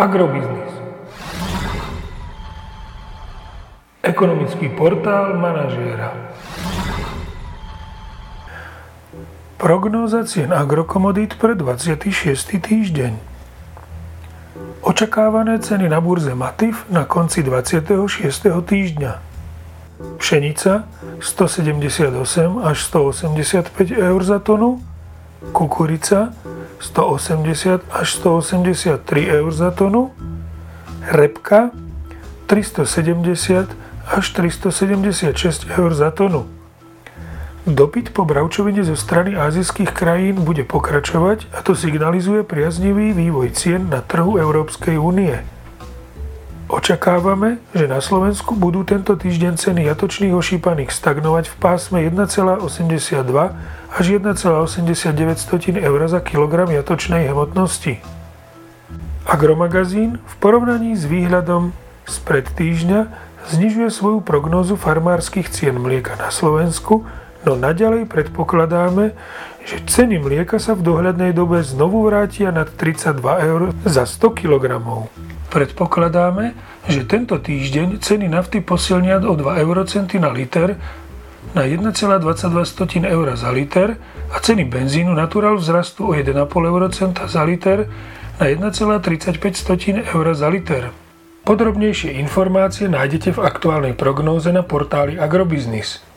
Agrobiznis. Ekonomický portál manažéra. Prognóza cien agrokomodít pre 26. týždeň. Očakávané ceny na burze Matif na konci 26. týždňa. Pšenica 178 až 185 eur za tonu, kukurica 180 až 183 eur za tonu, repka 370 až 376 eur za tonu. Dopyt po bravčovine zo strany azijských krajín bude pokračovať a to signalizuje priaznivý vývoj cien na trhu Európskej únie. Očakávame, že na Slovensku budú tento týždeň ceny jatočných ošípaných stagnovať v pásme 1,82 až 1,89 eur za kilogram jatočnej hmotnosti. Agromagazín v porovnaní s výhľadom spred týždňa znižuje svoju prognózu farmárskych cien mlieka na Slovensku no naďalej predpokladáme, že ceny mlieka sa v dohľadnej dobe znovu vrátia nad 32 eur za 100 kg. Predpokladáme, že tento týždeň ceny nafty posilnia o 2 eurocenty na liter na 1,22 eur za liter a ceny benzínu Natural vzrastú o 1,5 eurocenta za liter na 1,35 eur za liter. Podrobnejšie informácie nájdete v aktuálnej prognóze na portáli Agrobiznis.